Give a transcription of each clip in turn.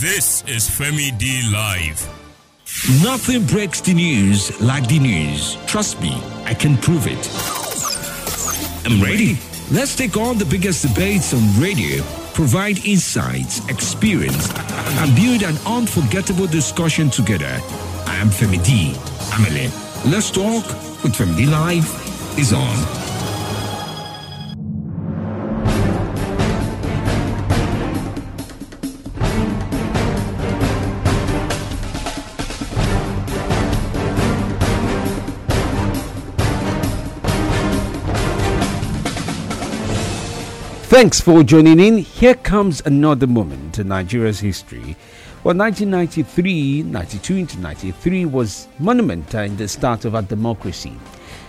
This is Femi D Live. Nothing breaks the news like the news. Trust me, I can prove it. I'm ready. Let's take on the biggest debates on radio, provide insights, experience, and build an unforgettable discussion together. I am Femi D. Amele. Let's talk with Femi D Live is on. Thanks for joining in. Here comes another moment in Nigeria's history. Well, 1993, 92 into 93 was monumental in the start of our democracy.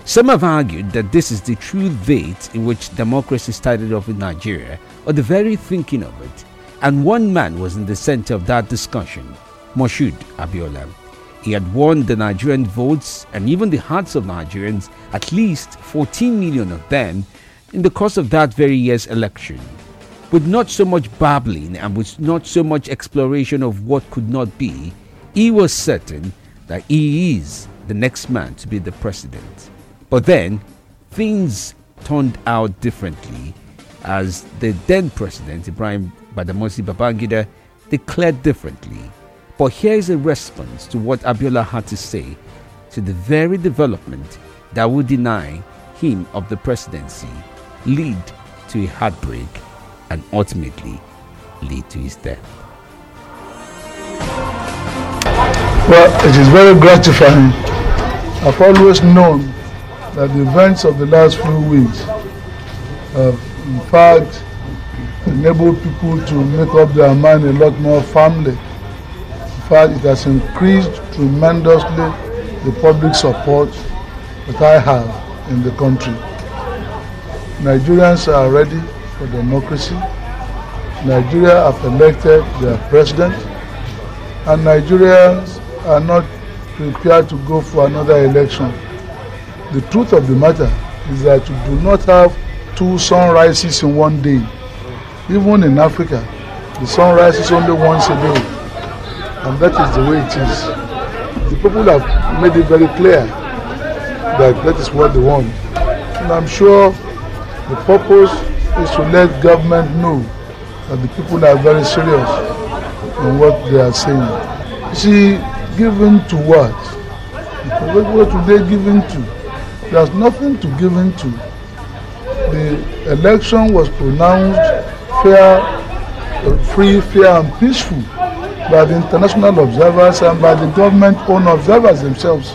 Some have argued that this is the true date in which democracy started off in Nigeria, or the very thinking of it. And one man was in the center of that discussion, Moshood Abiola. He had won the Nigerian votes and even the hearts of Nigerians, at least 14 million of them, in the course of that very year's election. With not so much babbling and with not so much exploration of what could not be, he was certain that he is the next man to be the president. But then, things turned out differently as the then president, Ibrahim Badamosi Babangida, declared differently. But here is a response to what Abiola had to say to the very development that would deny him of the presidency lead to a heartbreak and ultimately lead to his death. Well, it is very gratifying. I've always known that the events of the last few weeks have, in fact, enabled people to make up their mind a lot more firmly. In fact, it has increased tremendously the public support that I have in the country. Nigerians are ready for democracy. Nigeria have elected their president, and Nigerians are not prepared to go for another election. The truth of the matter is that you do not have two sunrises in one day. Even in Africa, the sun rises only once a day, and that is the way it is. The people have made it very clear that that is what they want, and I'm sure the purpose is to let government know that the people are very serious in what they are saying. You see, given to what? What are they giving to? There's nothing to give in to. The election was pronounced fair, uh, free, fair, and peaceful by the international observers and by the government own observers themselves.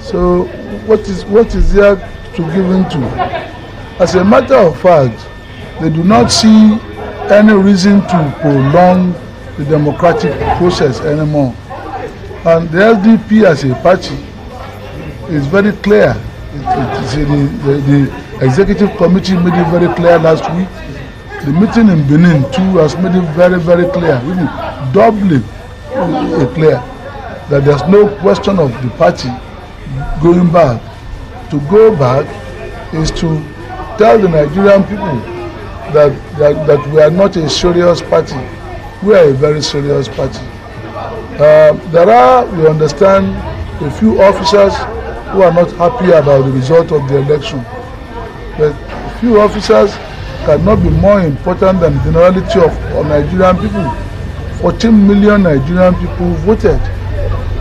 So, what is what is there to give in to? As a matter of fact, they do not see any reason to prolong the democratic process anymore. And the SDP as a party is very clear. It, it is the, the, the executive committee made it very clear last week. The meeting in Benin too has made it very, very clear, even doubly clear, that there's no question of the party going back. To go back is to tell the Nigerian people that, that, that we are not a serious party. We are a very serious party. Uh, there are, we understand, a few officers who are not happy about the result of the election. But few officers cannot be more important than the generality of, of Nigerian people. 14 million Nigerian people voted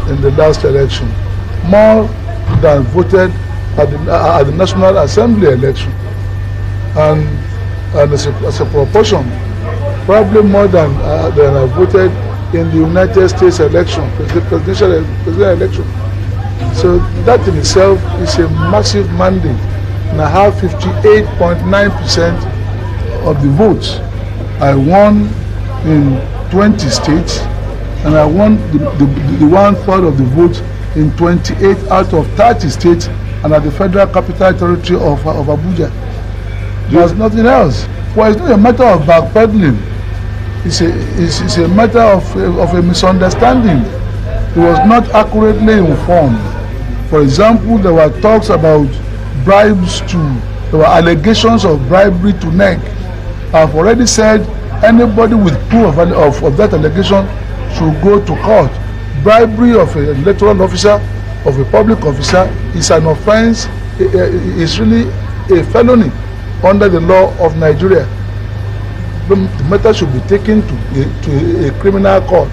in the last election, more than voted at the, at the National Assembly election and, and as, a, as a proportion, probably more than, uh, than I voted in the United States election, presidential, presidential election. So that in itself is a massive mandate. And I have 58.9% of the votes. I won in 20 states and I won the, the, the one third of the votes in 28 out of 30 states and at the Federal Capital Territory of, of Abuja. There's nothing else. Well, it's not a matter of backpedaling. It's a, it's, it's a matter of, of a misunderstanding. He was not accurately informed. For example, there were talks about bribes to, there were allegations of bribery to NEC. I've already said anybody with proof of, of, of that allegation should go to court bribery of an electoral officer of a public officer is an offence is really a felony under the law of Nigeria the matter should be taken to a, to a, criminal court.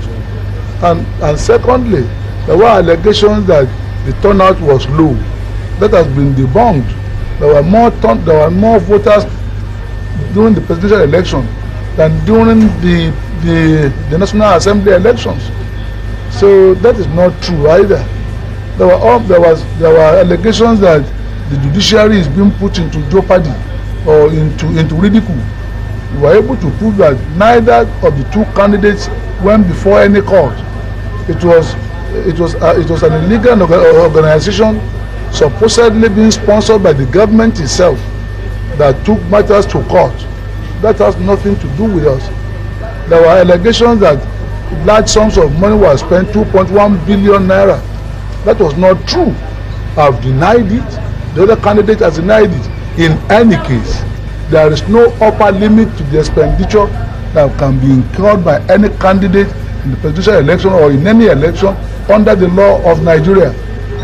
And and secondly there were allegations that the turnout was low. That has been debunked. There were more turn there were more voters during the presidential election than during the the the national assembly elections. So that is not true either. There were all there was there were allegations that the judiciary is being put into jeopardy or into into ridicule we were able to prove that neither of the two candidates went before any court. It was it was uh, it was an illegal organization supposedly being sponsored by the government itself that took matters to court. That has nothing to do with us. There were allegations that large sums of money were spent 2.1 billion naira. That was not true. I have denied it. The other candidate has denied it in any case there is no upper limit to the expenditure that can be incurred by any candidate in the presidential election or in any election under the law of Nigeria.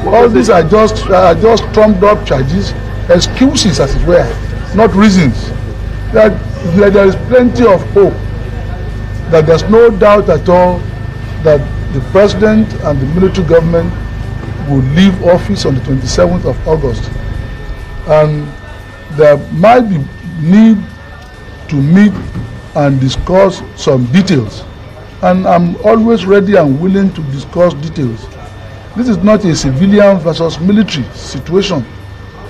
All these are just are just trumped up charges, excuses as it were, not reasons. That there, there is plenty of hope. That there's no doubt at all that the president and the military government will leave office on the 27th of August. And there might be need to meet and discuss some details. And i'm always ready and willing to discuss details. This is not a civilian versus military situation.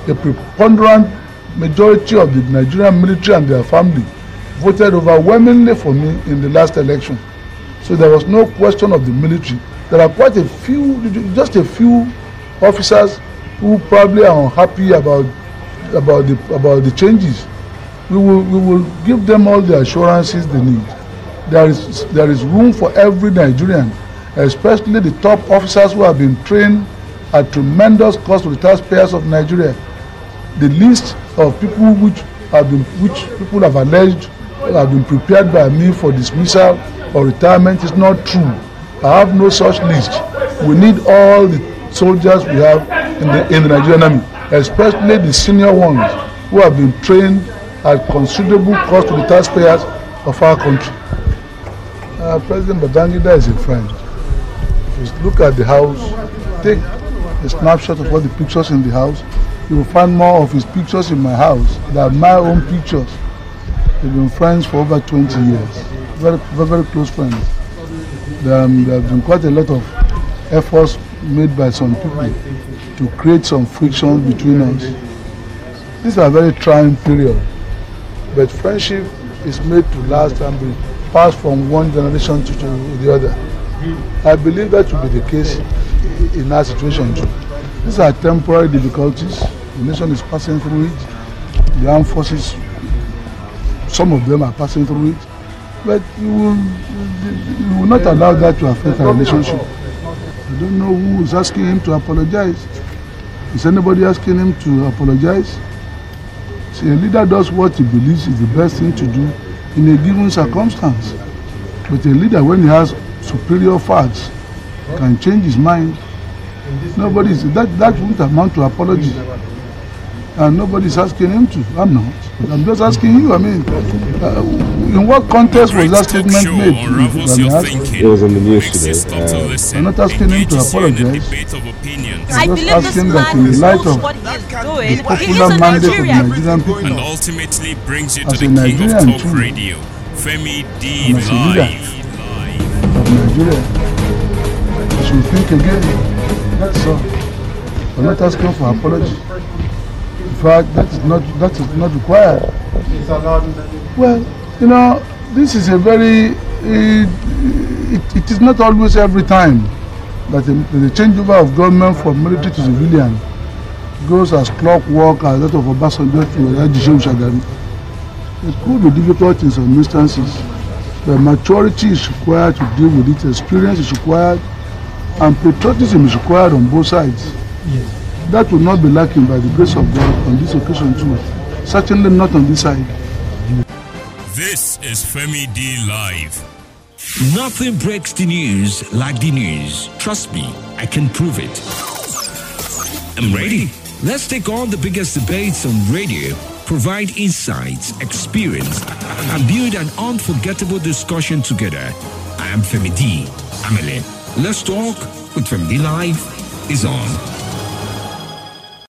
A preponderant majority of the nigerian military and their family voted overwhelmingly for me in the last election. So there was no question of the military. There are quite a few just a few officers who probably are unhappy about about the about the changes. We will we will give them all the assurances they need. There is there is room for every nigerian especially the top officers who have been trained at tremendous cost to the taxpayers of nigeria. The list of people which have been which people have alleged have been prepared by me for dismissal or retirement is not true. I have no such list. We need all the soldiers we have in the in the nigerian army especially the senior ones who have been trained at considerable cost to the taxpayers of our country. Uh, President Babangida is a friend. You look at the house, take a snapshot of all the pictures in the house, you will find more of his pictures in my house than my own pictures. We've been friends for over 20 years, very, very, very close friends. There have been quite a lot of efforts made by some people to create some friction between us. This is a very trying period but friendship is made to last and be passed from one generation to, the other. I believe that will be the case in our situation too. These are temporary difficulties. The nation is passing through it. The armed forces, some of them are passing through it. But you will, you will not allow that to affect our relationship. I don't know who is asking him to apologize. Is anybody asking him to apologize? See, a leader does what he believes is the best thing to do in a given circumstance. But a leader, when he has superior facts, can change his mind. Nobody that that won't amount to apology. And nobody's asking him to. I'm not. I'm just asking you. I mean, uh, in what context was that statement made? It was on the news today. Uh, I'm not asking him to apologize. I just believe this asking that man in the light knows of what he the doing. He popular a mandate of Nigerian. Nigerian people. and ultimately brings you to As the a king of talk too. radio, Femi D And as a leader. Live. of Nigeria. You should think again. That's all. I'm not asking for apology. Fact, that is not that is not required. Well, you know, this is a very it, it, it is not always every time that the, the changeover of government from military to civilian goes as clockwork as that of Obasanjo to Alhaji Shehu Shagari. It could be difficult in some instances, but maturity is required to deal with it, experience is required, and patriotism is required on both sides. That will not be lacking by the grace of God on this occasion too. Certainly not on this side. This is Femi D Live. Nothing breaks the news like the news. Trust me, I can prove it. I'm ready. Let's take on the biggest debates on radio, provide insights, experience, and build an unforgettable discussion together. I am Femi D. Amele. Let's talk with Femi D Live is on.